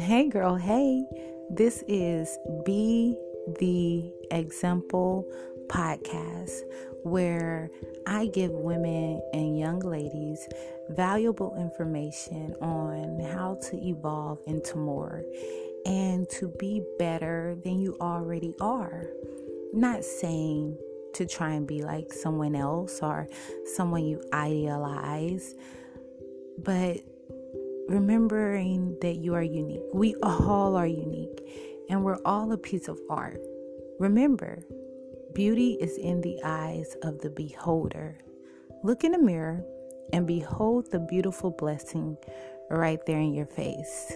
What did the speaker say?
Hey, girl, hey. This is Be the Example podcast where I give women and young ladies valuable information on how to evolve into more and to be better than you already are. Not saying to try and be like someone else or someone you idealize, but remembering that you are unique. We all are unique and we're all a piece of art. Remember, beauty is in the eyes of the beholder. Look in the mirror and behold the beautiful blessing right there in your face.